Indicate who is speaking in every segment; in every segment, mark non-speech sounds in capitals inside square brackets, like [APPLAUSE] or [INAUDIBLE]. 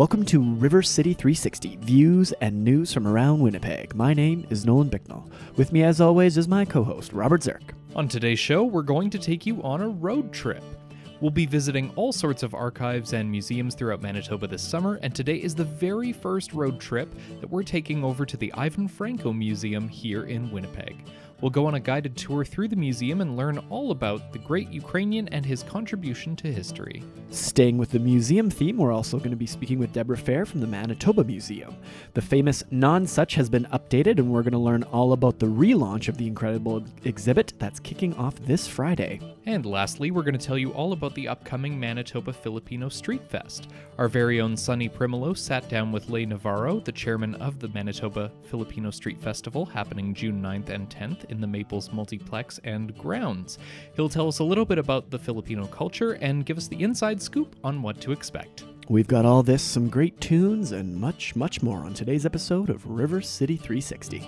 Speaker 1: Welcome to River City 360 views and news from around Winnipeg. My name is Nolan Bicknell. With me, as always, is my co host, Robert Zirk.
Speaker 2: On today's show, we're going to take you on a road trip. We'll be visiting all sorts of archives and museums throughout Manitoba this summer, and today is the very first road trip that we're taking over to the Ivan Franko Museum here in Winnipeg. We'll go on a guided tour through the museum and learn all about the great Ukrainian and his contribution to history.
Speaker 1: Staying with the museum theme, we're also going to be speaking with Deborah Fair from the Manitoba Museum. The famous Nonsuch has been updated, and we're going to learn all about the relaunch of the incredible exhibit that's kicking off this Friday.
Speaker 2: And lastly, we're going to tell you all about the upcoming Manitoba Filipino Street Fest. Our very own Sonny Primolo sat down with Leigh Navarro, the chairman of the Manitoba Filipino Street Festival, happening June 9th and 10th in the Maples Multiplex and grounds. He'll tell us a little bit about the Filipino culture and give us the inside scoop on what to expect.
Speaker 1: We've got all this, some great tunes, and much, much more on today's episode of River City 360.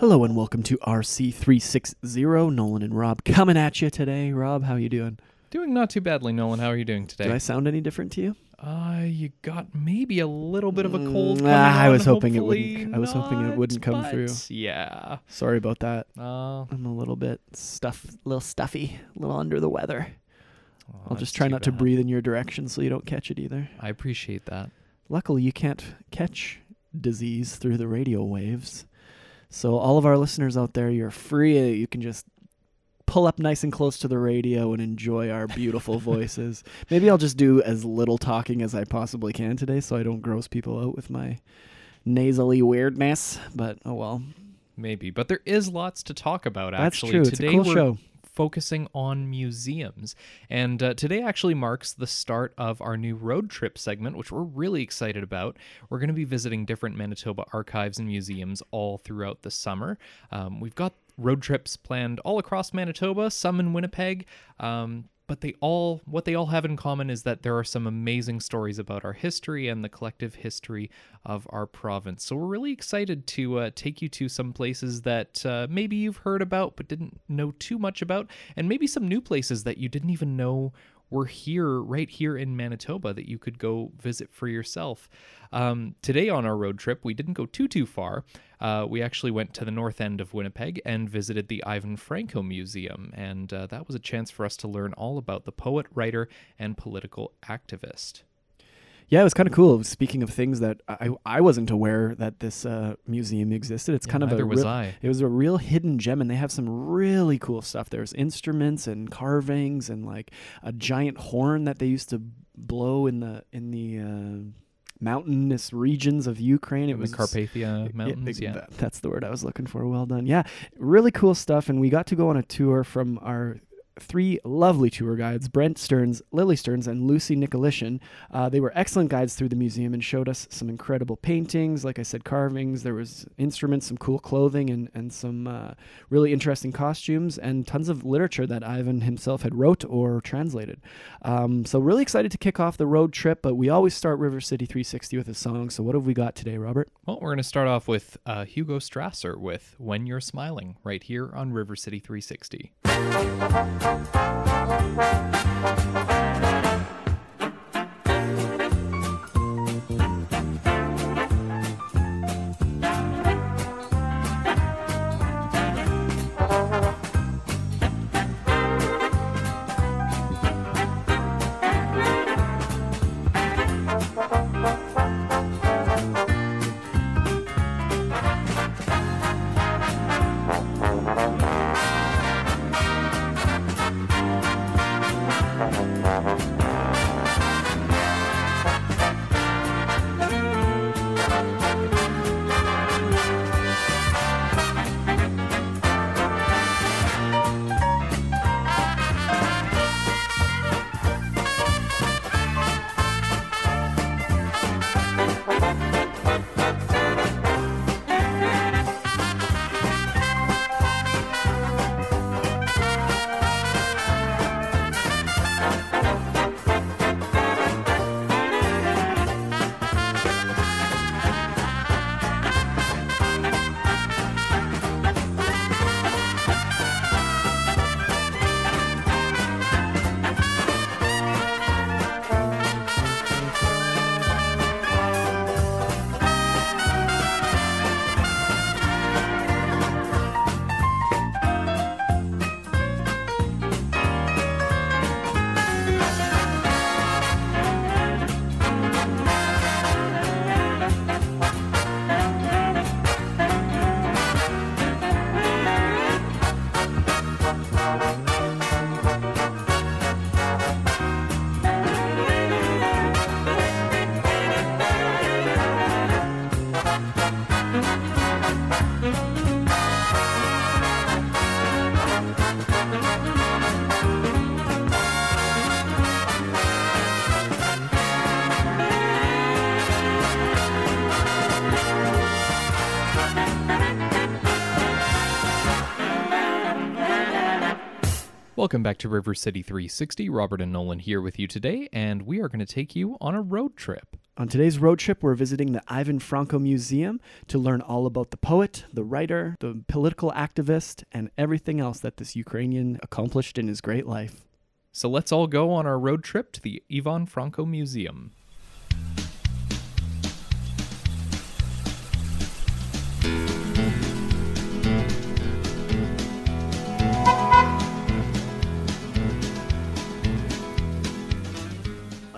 Speaker 1: Hello and welcome to RC360. Nolan and Rob coming at you today. Rob, how you doing?
Speaker 2: Doing not too badly, Nolan. How are you doing today?
Speaker 1: Do I sound any different to you?
Speaker 2: Uh, you got maybe a little bit of a cold.
Speaker 1: Mm, ah, I was hoping it wouldn't- I was hoping it wouldn't come through.
Speaker 2: Yeah.
Speaker 1: Sorry about that.
Speaker 2: Uh,
Speaker 1: I'm a little bit stuff, a little stuffy, a little under the weather.
Speaker 2: oh,
Speaker 1: I'll just try not to breathe in your direction so you don't catch it either.
Speaker 2: I appreciate that.
Speaker 1: Luckily, you can't catch disease through the radio waves. So, all of our listeners out there, you're free. You can just pull up nice and close to the radio and enjoy our beautiful voices. [LAUGHS] Maybe I'll just do as little talking as I possibly can today so I don't gross people out with my nasally weirdness. But oh well.
Speaker 2: Maybe, but there is lots to talk about.
Speaker 1: That's
Speaker 2: Actually,
Speaker 1: true. It's a
Speaker 2: today
Speaker 1: cool
Speaker 2: we're
Speaker 1: show.
Speaker 2: focusing on museums, and uh, today actually marks the start of our new road trip segment, which we're really excited about. We're going to be visiting different Manitoba archives and museums all throughout the summer. Um, we've got road trips planned all across Manitoba, some in Winnipeg. Um, but they all what they all have in common is that there are some amazing stories about our history and the collective history of our province. So we're really excited to uh, take you to some places that uh, maybe you've heard about but didn't know too much about, and maybe some new places that you didn't even know were here, right here in Manitoba, that you could go visit for yourself. Um, today on our road trip, we didn't go too too far. Uh, we actually went to the north end of Winnipeg and visited the Ivan Franko Museum, and uh, that was a chance for us to learn all about the poet, writer, and political activist.
Speaker 1: Yeah, it was kind of cool. Speaking of things that I I wasn't aware that this uh, museum existed. It's
Speaker 2: Yeah,
Speaker 1: kind of a
Speaker 2: was
Speaker 1: real-
Speaker 2: I.
Speaker 1: It was a real hidden gem, and they have some really cool stuff. There's instruments and carvings, and like a giant horn that they used to blow in the in the uh, mountainous regions of Ukraine. It
Speaker 2: In the
Speaker 1: was
Speaker 2: Carpathia Mountains, yeah.
Speaker 1: that- that's the word I was looking for. Well done. Yeah, really cool stuff. And we got to go on a tour from our three lovely tour guides Brent Stearns, Lily Stearns, and Lucy Nicolishan. Uh, they were excellent guides through the museum and showed us some incredible paintings, like I said, carvings. There was instruments, some cool clothing, and, and some uh, really interesting costumes, and tons of literature that Ivan himself had wrote or translated. Um, so really excited to kick off the road trip, but we always start River City 360 with a song. So what have we got today, Robert?
Speaker 2: Well, we're going to start off with uh, Hugo Strasser with When You're Smiling, right here on River City 360.
Speaker 3: Thank
Speaker 2: Welcome back to River City 360. Robert and Nolan here with you today, and we are going to take you on a road trip.
Speaker 1: On today's road trip, we're visiting the Ivan Franko Museum to learn all about the poet, the writer, the political activist, and everything else that this Ukrainian accomplished in his great life.
Speaker 2: So let's all go on our road trip to the Ivan Franko Museum.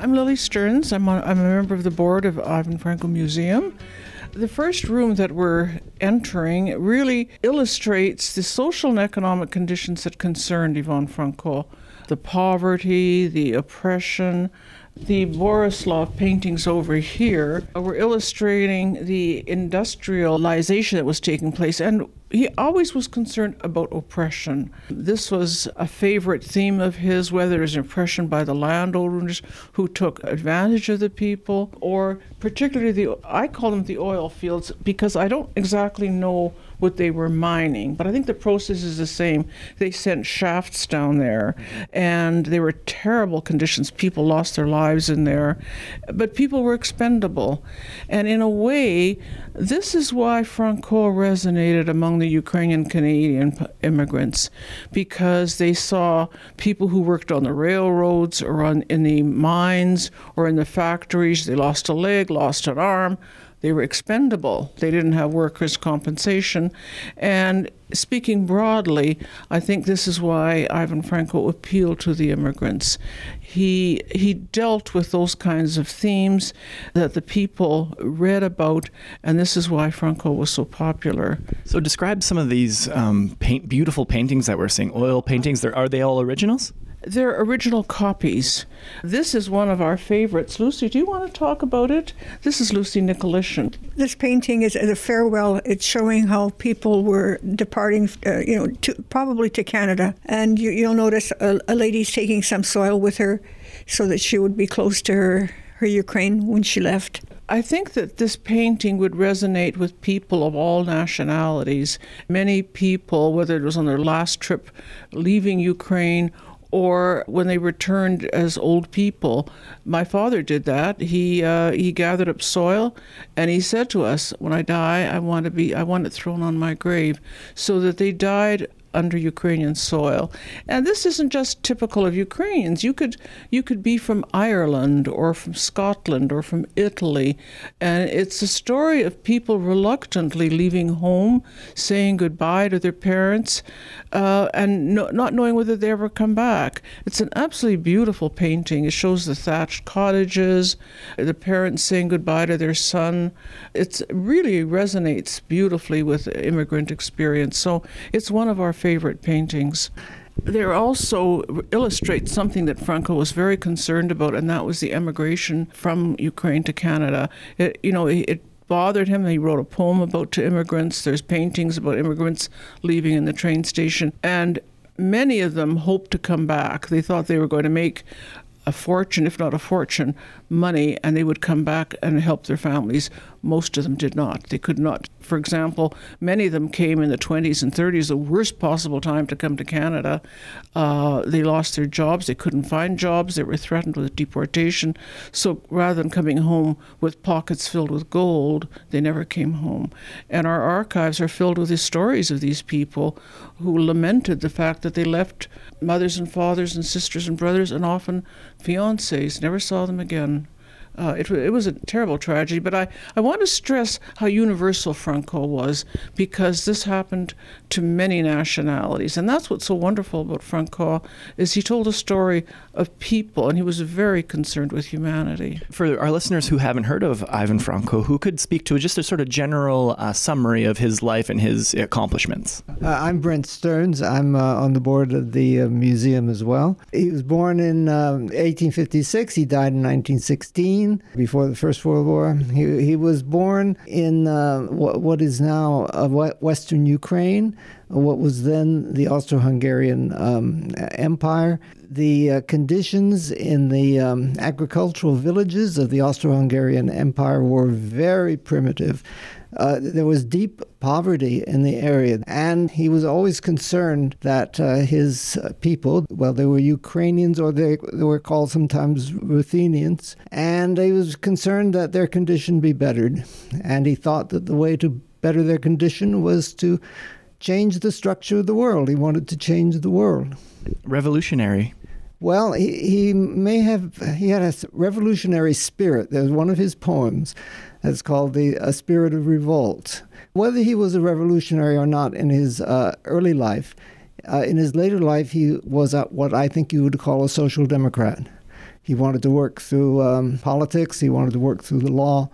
Speaker 3: I'm Lily Stearns. I'm, I'm a member of the board of Ivan Franko Museum. The first room that we're entering really illustrates the social and economic conditions that concerned Ivan Franko the poverty, the oppression, the Borislav paintings over here were illustrating the industrialization that was taking place, and he always was concerned about oppression. This was a favorite theme of his, whether it was oppression by the landowners who took advantage of the people, or particularly the, I call them the oil fields because I don't exactly know what they were mining. But I think the process is the same. They sent shafts down there, and they were terrible conditions. People lost their lives in there, but people were expendable. And in a way, this is why Franko resonated among the Ukrainian Canadian immigrants, because they saw people who worked on the railroads or on, in the mines or in the factories. They lost a leg, lost an arm they were expendable. They didn't have workers' compensation. And speaking broadly, I think this is why Ivan Franko appealed to the immigrants. He, he dealt with those kinds of themes that the people read about, and this is why Franko was so popular.
Speaker 4: So, describe some of these um, paint, beautiful paintings that we're seeing, oil paintings. are they all originals?
Speaker 3: They're original copies. This is one of our favorites. Lucy, do you want to talk about it? This is Lucy Nicolishin.
Speaker 5: This painting is a farewell. It's showing how people were departing, uh, you know, to, probably to Canada. And you, will notice a, a lady's taking some soil with her so that she would be close to her, her Ukraine when she left.
Speaker 3: I think that this painting would resonate with people of all nationalities. Many people, whether it was on their last trip leaving Ukraine or when they returned as old people. My father did that. He uh, he gathered up soil, and he said to us, "When I die, I want to be I want it thrown on my grave," so that they died under Ukrainian soil. And this isn't just typical of Ukrainians. You could you could be from Ireland or from Scotland or from Italy, and it's a story of people reluctantly leaving home, saying goodbye to their parents, uh, and no, not knowing whether they ever come back. It's an absolutely beautiful painting. It shows the thatched cottages, the parents saying goodbye to their son. It really resonates beautifully with immigrant experience. So it's one of our favorite paintings. They also illustrate something that Franko was very concerned about, and that was the emigration from Ukraine to Canada. It, you know, it bothered him. He wrote a poem about to immigrants. There's paintings about immigrants leaving in the train station, and many of them hoped to come back. They thought they were going to make a fortune, if not a fortune, money, and they would come back and help their families. Most of them did not. They could not. For example, many of them came in the 20s and 30s, the worst possible time to come to Canada. Uh, they lost their jobs. They couldn't find jobs. They were threatened with deportation. So rather than coming home with pockets filled with gold, they never came home. And our archives are filled with the stories of these people who lamented the fact that they left mothers and fathers and sisters and brothers and often fiancés, never saw them again. Uh, it, it was a terrible tragedy, but I, I want to stress how universal Franko was because this happened to many nationalities. And that's what's so wonderful about Franko is he told a story of people and he was very concerned with humanity.
Speaker 4: For our listeners who haven't heard of Ivan Franko, who could speak to just a sort of general uh, summary of his life and his accomplishments?
Speaker 6: Uh, I'm Brent Stearns. I'm uh, on the board of the uh, museum as well. He was born in 1856. Um, he died in 1916 before the First World War. He, he was born in uh, what, what is now uh, Western Ukraine. what was then the Austro Hungarian um, Empire. The uh, conditions in the um, agricultural villages of the Austro Hungarian Empire were very primitive. Uh, there was deep poverty in the area, and he was always concerned that uh, his uh, people, well, they were Ukrainians or they, they were called sometimes Ruthenians, and he was concerned that their condition be bettered. And he thought that the way to better their condition was to change the structure of the world. He wanted to change the world.
Speaker 4: Revolutionary.
Speaker 6: Well, he, he may have, he had a revolutionary spirit. There's one of his poems that's called the A Spirit of Revolt. Whether he was a revolutionary or not in his uh, early life, uh, in his later life, he was a, what I think you would call a social democrat. He wanted to work through um, politics, he wanted to work through the law.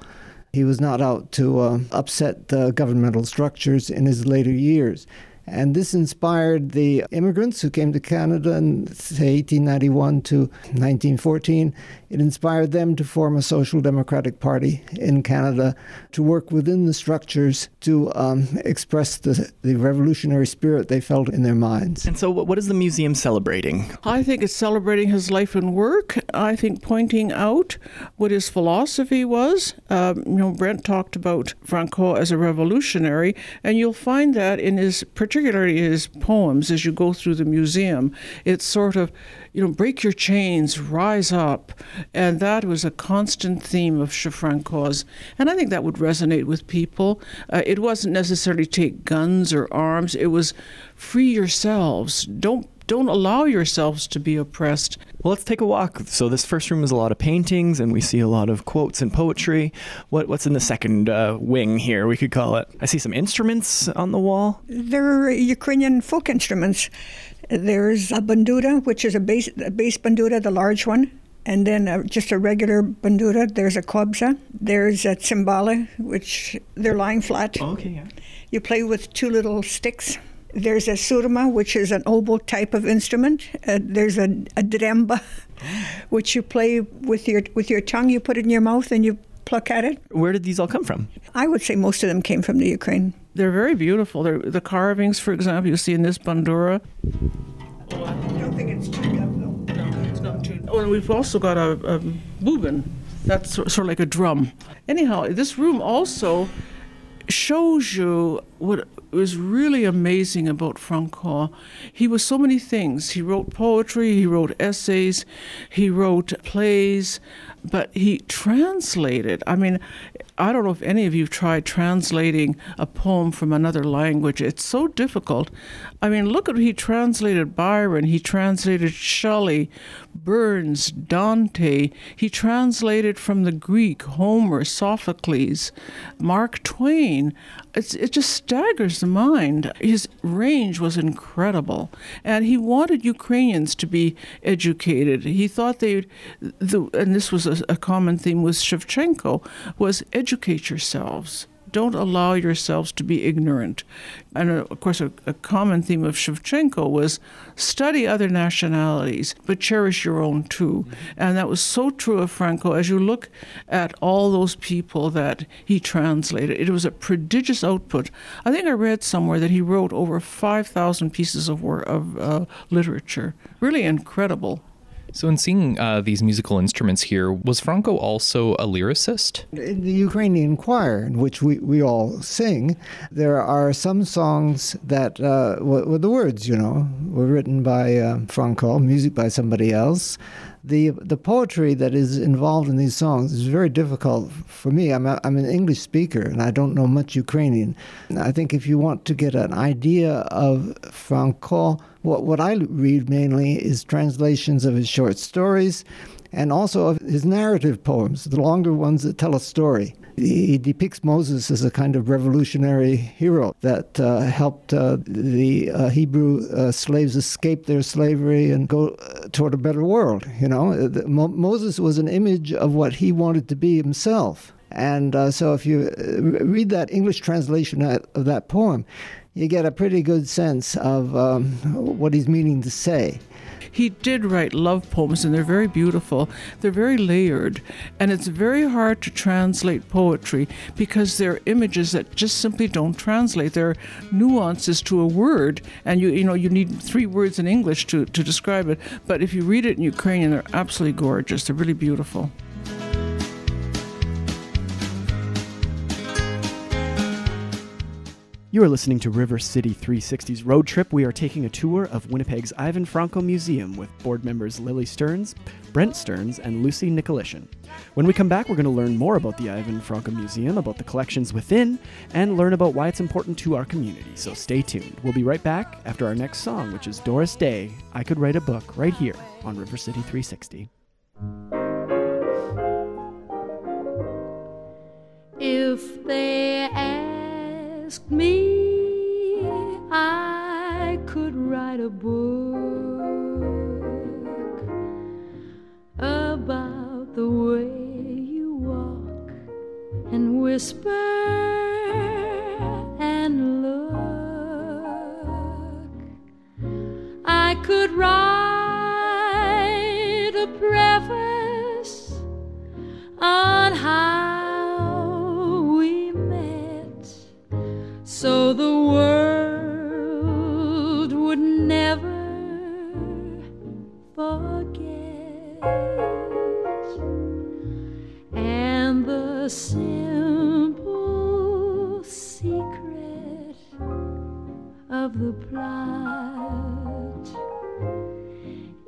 Speaker 6: He was not out to uh, upset the governmental structures in his later years. And this inspired the immigrants who came to Canada in, say, 1891 to 1914. It inspired them to form a social democratic party in Canada to work within the structures to um, express the, the revolutionary spirit they felt in their minds.
Speaker 4: And so, what is the museum celebrating?
Speaker 3: I think it's celebrating his life and work. I think pointing out what his philosophy was. Um, you know, Brent talked about Franko as a revolutionary, and you'll find that in his, particularly his poems, as you go through the museum. It's sort of, you know, break your chains, rise up. And that was a constant theme of Franko's. And I think that would resonate with people. Uh, it wasn't necessarily take guns or arms, it was free yourselves. Don't don't allow yourselves to be oppressed.
Speaker 4: Well, let's take a walk. So this first room is a lot of paintings, and we see a lot of quotes and poetry. What, what's in the second uh, wing here? We could call it. I see some instruments on the wall.
Speaker 5: They're Ukrainian folk instruments. There's a bandura, which is a bass, a bass bandura, the large one and then uh, just a regular bandura. There's a kobza. There's a tsimbala, which they're lying flat.
Speaker 4: Oh, okay, yeah.
Speaker 5: You play with two little sticks. There's a surma, which is an oboe type of instrument. Uh, there's a, a dremba, [LAUGHS] which you play with your with your tongue. You put it in your mouth and you pluck at it.
Speaker 4: Where did these all come from?
Speaker 5: I would say most of them came from the Ukraine.
Speaker 3: They're very beautiful. They're, the carvings, for example, you see in this bandura.
Speaker 5: Oh, I don't think it's tuned up, though.
Speaker 3: Oh, and we've also got a, a bubin. That's sort of like a drum. Anyhow, this room also shows you what was really amazing about Franko. He was so many things. He wrote poetry, he wrote essays, he wrote plays, but he translated. I mean, I don't know if any of you tried translating a poem from another language. It's so difficult. I mean, look at he translated Byron, he translated Shelley, Burns, Dante. He translated from the Greek Homer, Sophocles, Mark Twain. It's, it just staggers the mind. His range was incredible, and he wanted Ukrainians to be educated. He thought they, the, and this was a, a common theme with Shevchenko, was educate yourselves don't allow yourselves to be ignorant. And uh, of course, a, a, common theme of Shevchenko was study other nationalities, but cherish your own too. Mm-hmm. And that was so true of Franko. As you look at all those people that he translated, it was a prodigious output. I think I read somewhere that he wrote over 5,000 pieces of, work, of uh, literature. Really incredible.
Speaker 2: So, in seeing uh, these musical instruments here, was Franko also a lyricist?
Speaker 6: In the Ukrainian choir, in which we, we all sing, there are some songs that, uh, the words, you know, were written by uh, Franko, music by somebody else. The, the poetry that is involved in these songs is very difficult for me. I'm, a, I'm an English speaker and I don't know much Ukrainian. I think if you want to get an idea of Franko, what, what I read mainly is translations of his short stories and also of his narrative poems, the longer ones that tell a story. He depicts Moses as a kind of revolutionary hero that uh, helped uh, the uh, Hebrew uh, slaves escape their slavery and go uh, toward a better world. You know, uh, Mo- Moses was an image of what he wanted to be himself. And so, if you read that English translation of that poem, you get a pretty good sense of um, what he's meaning to say.
Speaker 3: He did write love poems, and they're very beautiful. They're very layered, and it's very hard to translate poetry because there are images that just simply don't translate. There are nuances to a word, and you you know you need three words in English to, to describe it. But if you read it in Ukrainian, they're absolutely gorgeous. They're really beautiful.
Speaker 1: You are listening to River City 360's road trip. We are taking a tour of Winnipeg's Ivan Franko Museum with board members Lily Stearns, Brent Stearns, and Lucy Nicolishin. When we come back, we're going to learn more about the Ivan Franko Museum, about the collections within, and learn about why it's important to our community. So stay tuned. We'll be right back after our next song, which is Doris Day, I Could Write a Book, right here on River City 360.
Speaker 7: If they asked me, a book about the way you walk and whisper and look. I could write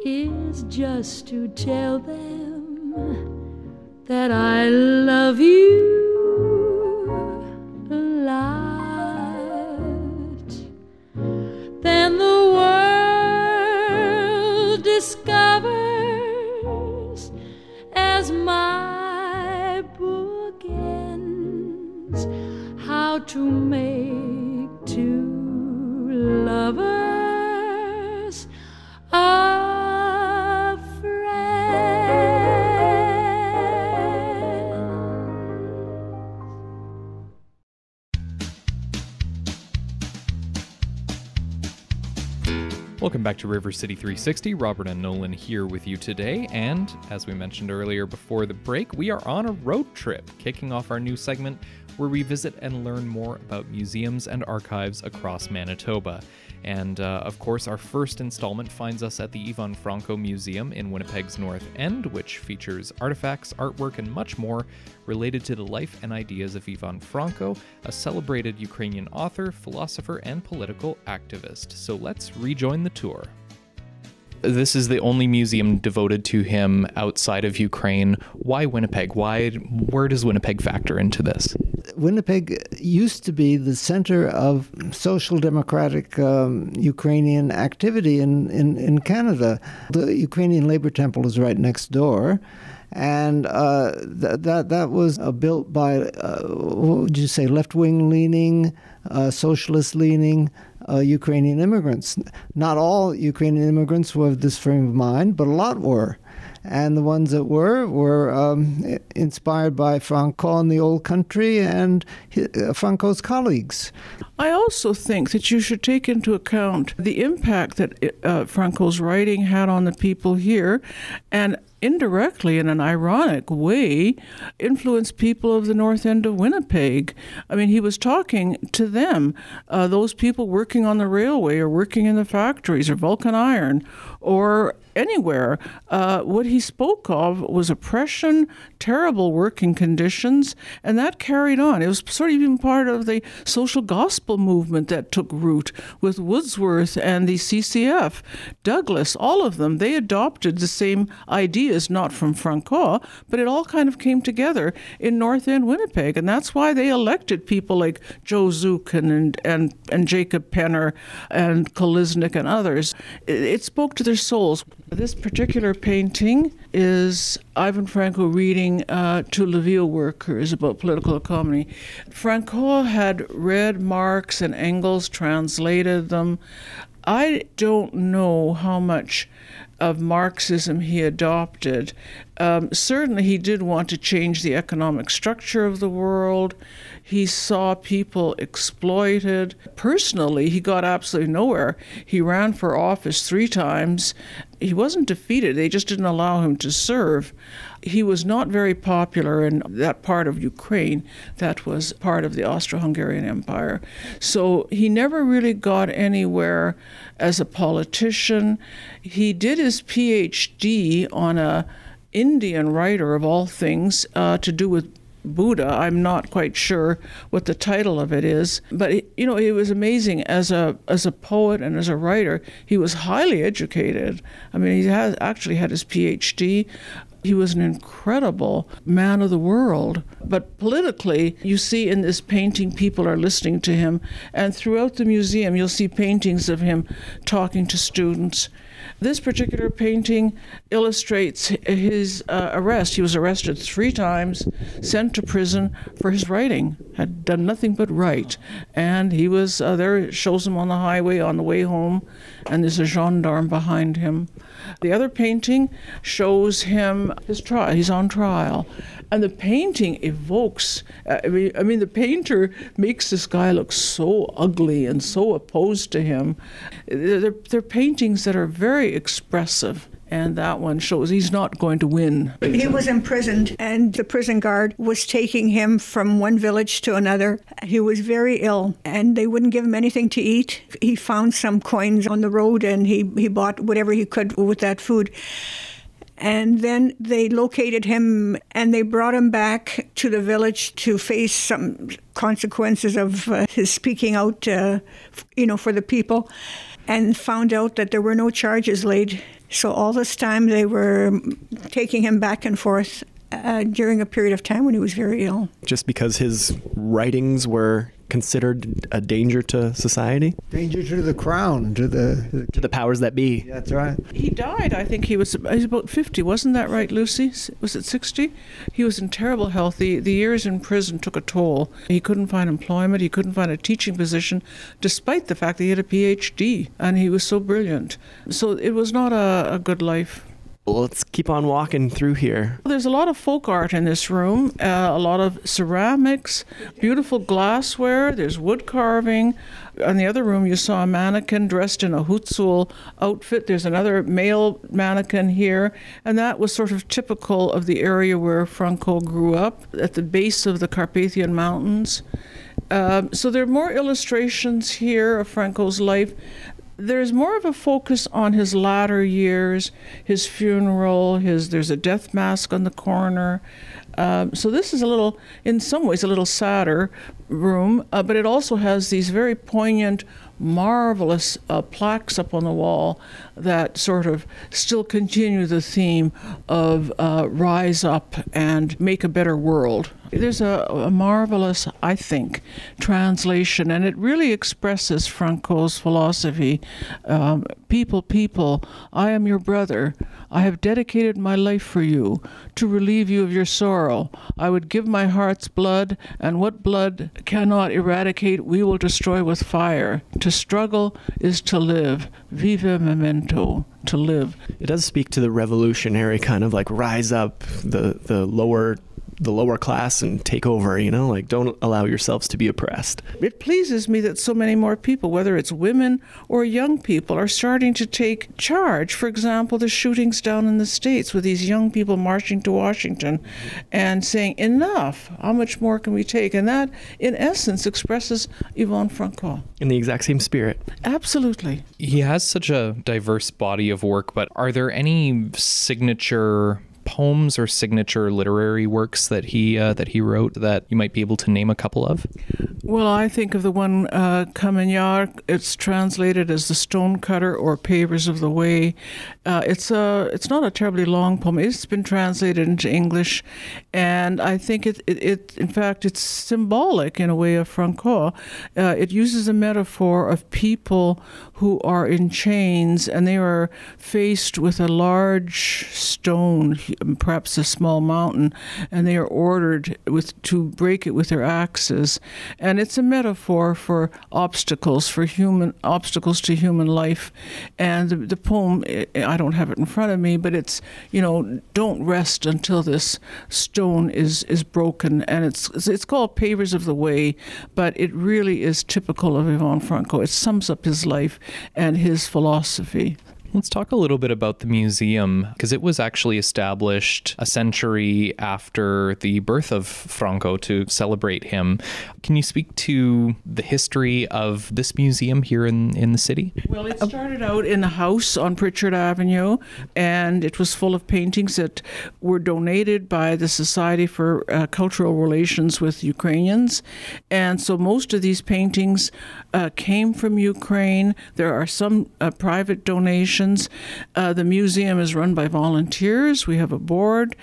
Speaker 7: is just to tell them that I love you to
Speaker 2: River City 360. Robert and Nolan here with you today. And as we mentioned earlier before the break, we are on a road trip, kicking off our new segment where we visit and learn more about museums and archives across Manitoba. And uh, of course, our first installment finds us at the Ivan Franko Museum in Winnipeg's North End, which features artifacts, artwork, and much more related to the life and ideas of Ivan Franko, a celebrated Ukrainian author, philosopher, and political activist. So let's rejoin the tour. This is the only museum devoted to him outside of Ukraine. Why Winnipeg? Why where does Winnipeg factor into this?
Speaker 6: Winnipeg used to be the center of social democratic um, Ukrainian activity in, in, in Canada. The Ukrainian Labor Temple is right next door. And uh, th- that that was uh, built by uh, what would you say left wing leaning, uh, socialist leaning uh, Ukrainian immigrants. Not all Ukrainian immigrants were of this frame of mind, but a lot were. And the ones that were were um, inspired by Franko in the old country and hi- uh, Franko's colleagues.
Speaker 3: I also think that you should take into account the impact that uh, Franko's writing had on the people here, and indirectly, in an ironic way, influenced people of the north end of Winnipeg. I mean, he was talking to them, uh, those people working on the railway or working in the factories or Vulcan Iron or anywhere. Uh, what he spoke of was oppression, terrible working conditions, and that carried on. It was sort of even part of the social gospel movement that took root with Woodsworth and the CCF, Douglas, all of them. They adopted the same ideas, not from Francois, but it all kind of came together in North End Winnipeg, and that's why they elected people like Joe Zuken and, and, and Jacob Penner and Kolisnyk and others. It, it spoke to their souls. This particular painting is Ivan Franko reading uh, to Lviv workers about political economy. Franko had read Marx and Engels, translated them. I don't know how much of Marxism he adopted. Um, certainly, he did want to change the economic structure of the world. He saw people exploited. Personally, he got absolutely nowhere. He ran for office three times he wasn't defeated. They just didn't allow him to serve. He was not very popular in that part of Ukraine that was part of the Austro-Hungarian Empire. So he never really got anywhere as a politician. He did his PhD on a Indian writer of all things uh, to do with Buddha. I'm not quite sure what the title of it is, but it, you know, it was amazing as a as a poet and as a writer. He was highly educated. I mean, he has actually had his PhD. He was an incredible man of the world. But politically, you see in this painting, people are listening to him. And throughout the museum, you'll see paintings of him talking to students. This particular painting illustrates his uh, arrest. He was arrested three times, sent to prison for his writing, had done nothing but write. And he was uh, there, it shows him on the highway on the way home, and there's a gendarme behind him. The other painting shows him his trial. He's on trial, and the painting evokes. Uh, I mean, I mean, the painter makes this guy look so ugly and so opposed to him. They're, they're paintings that are very expressive. And that one shows he's not going to win.
Speaker 5: He was imprisoned, and the prison guard was taking him from one village to another. He was very ill, and they wouldn't give him anything to eat. He found some coins on the road, and he, he bought whatever he could with that food. And then they located him and they brought him back to the village to face some consequences of uh, his speaking out, uh, you know, for the people, and found out that there were no charges laid. So all this time they were taking him back and forth uh, during a period of time when he was very ill.
Speaker 4: Just because his writings were considered a danger to society,
Speaker 6: Danger to the crown, to the.
Speaker 4: to the powers that be.
Speaker 6: That's right.
Speaker 3: He died, I think he was, he was about 50, wasn't that right, Lucy? Was it 60? He was in terrible health. The, the years in prison took a toll. He couldn't find employment, he couldn't find a teaching position, despite the fact that he had a PhD and he was so brilliant. So it was not a, a good life.
Speaker 4: Let's keep on walking through here.
Speaker 3: There's a lot of folk art in this room, uh, a lot of ceramics, beautiful glassware, there's wood carving. In the other room, you saw a mannequin dressed in a Hutsul outfit. There's another male mannequin here, and that was sort of typical of the area where Franko grew up, at the base of the Carpathian Mountains. Um, so there are more illustrations here of Franko's life there's more of a focus on his latter years, his funeral, his there's a death mask on the corner. Um, so this is a little, in some ways, a little sadder room, uh, but it also has these very poignant, marvelous uh, plaques up on the wall that sort of still continue the theme of uh, rise up and make a better world. There's a, a marvelous, I think, translation, and it really expresses Franko's philosophy. Um, people, people, I am your brother. I have dedicated my life for you to relieve you of your sorrow. I would give my heart's blood, and what blood cannot eradicate, we will destroy with fire. To struggle is to live. Vive memento. To live.
Speaker 4: It does speak to the revolutionary kind of like rise up the the lower the lower class and take over, you know, like don't allow yourselves to be oppressed.
Speaker 3: It pleases me that so many more people, whether it's women or young people, are starting to take charge. For example, the shootings down in the States with these young people marching to Washington and saying, enough, how much more can we take? And that, in essence, expresses Ivan Franko.
Speaker 4: In the exact same spirit.
Speaker 3: Absolutely.
Speaker 2: He has such a diverse body of work, but are there any signature poems or signature literary works that he uh, that he wrote that you might be able to name a couple of?
Speaker 3: Well, I think of the one uh, Kamenyar. It's translated as the stonecutter or pavers of the way. Uh, it's a it's not a terribly long poem. It's been translated into English, and I think it it, it in fact it's symbolic in a way of Franko. Uh, it uses a metaphor of people who are in chains and they are faced with a large stone, perhaps a small mountain, and they are ordered with to break it with their axes. And it's a metaphor for obstacles, for human obstacles to human life. And the, the poem, eh, I don't have it in front of me, but it's you know, don't rest until this stone is is broken. And it's it's called Pavers of the Way, but it really is typical of Ivan Franko. It sums up his life and his philosophy.
Speaker 2: Let's talk a little bit about the museum because it was actually established a century after the birth of Franko to celebrate him. Can you speak to the history of this museum here in, in the city?
Speaker 3: Well, it started out in a house on Pritchard Avenue, and it was full of paintings that were donated by the Society for uh, Cultural Relations with Ukrainians. And so most of these paintings uh, came from Ukraine. There are some uh, private donations. Uh, the museum is run by volunteers. We have a board.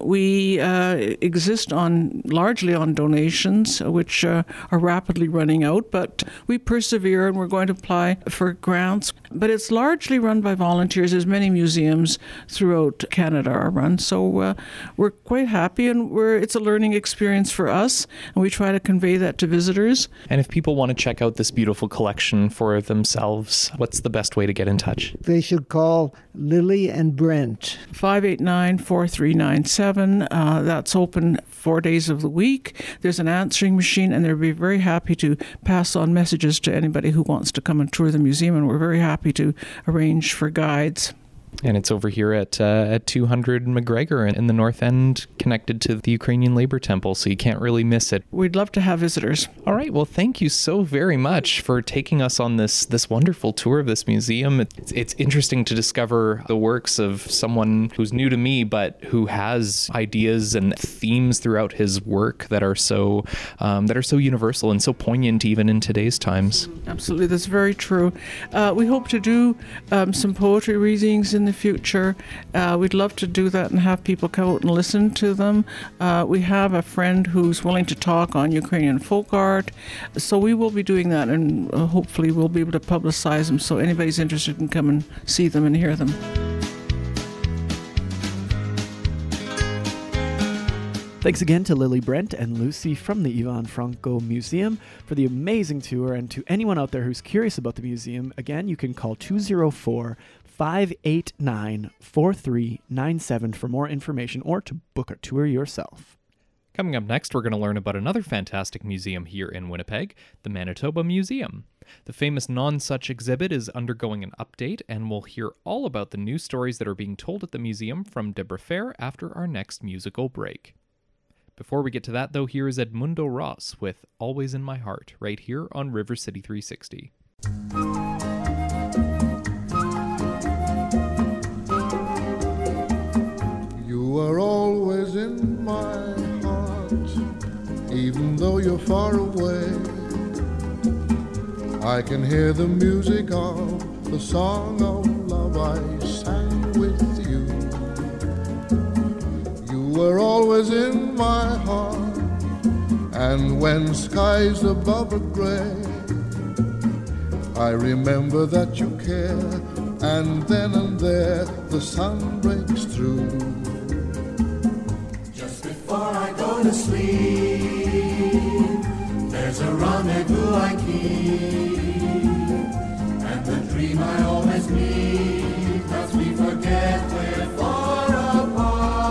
Speaker 3: We uh, exist on largely on donations, which uh, are rapidly running out, but we persevere and we're going to apply for grants. But it's largely run by volunteers, as many museums throughout Canada are run. So uh, we're quite happy, and we're it's a learning experience for us, and we try to convey that to visitors.
Speaker 2: And if people want to check out this beautiful collection for themselves, what's the best way to get in touch?
Speaker 6: They should call Lily and Brent.
Speaker 3: 589 4397. Uh, That's open four days of the week. There's an answering machine, and they'll be very happy to pass on messages to anybody who wants to come and tour the museum. And we're very happy to arrange for guides.
Speaker 2: And it's over here at uh, at 200 McGregor in- in the North End, connected to the Ukrainian Labor Temple, so you can't really miss it.
Speaker 3: We'd love to have visitors.
Speaker 2: All right. Well, thank you so very much for taking us on this this wonderful tour of this museum. It's, it's interesting to discover the works of someone who's new to me, but who has ideas and themes throughout his work that are so um, that are so universal and so poignant even in today's times.
Speaker 3: Absolutely, that's very true. Uh, we hope to do um, some poetry readings in the future. Uh, we'd love to do that and have people come out and listen to them. Uh, we have a friend who's willing to talk on Ukrainian folk art, so we will be doing that, and uh, hopefully we'll be able to publicize them so anybody's interested can come and see them and hear them.
Speaker 1: Thanks again to Lily Brent and Lucy from the Ivan Franko Museum for the amazing tour. And to anyone out there who's curious about the museum, again, you can call 204 589 4397 for more information or to book a tour yourself.
Speaker 2: Coming up next, we're going to learn about another fantastic museum here in Winnipeg, the Manitoba Museum. The famous Nonsuch exhibit is undergoing an update, and we'll hear all about the new stories that are being told at the museum from Deborah Fair after our next musical break. Before we get to that, though, here is Edmundo Ros with Always in My Heart, right here on River City 360.
Speaker 8: Are always in my heart, even though you're far away. I can hear the music of the song of love I sang with you. You were always in my heart, and when skies above are gray, I remember that you care, and then and there the sun breaks through.
Speaker 9: Before I go to sleep, there's a rendezvous I keep, and the dream I always meet as we forget we're far apart.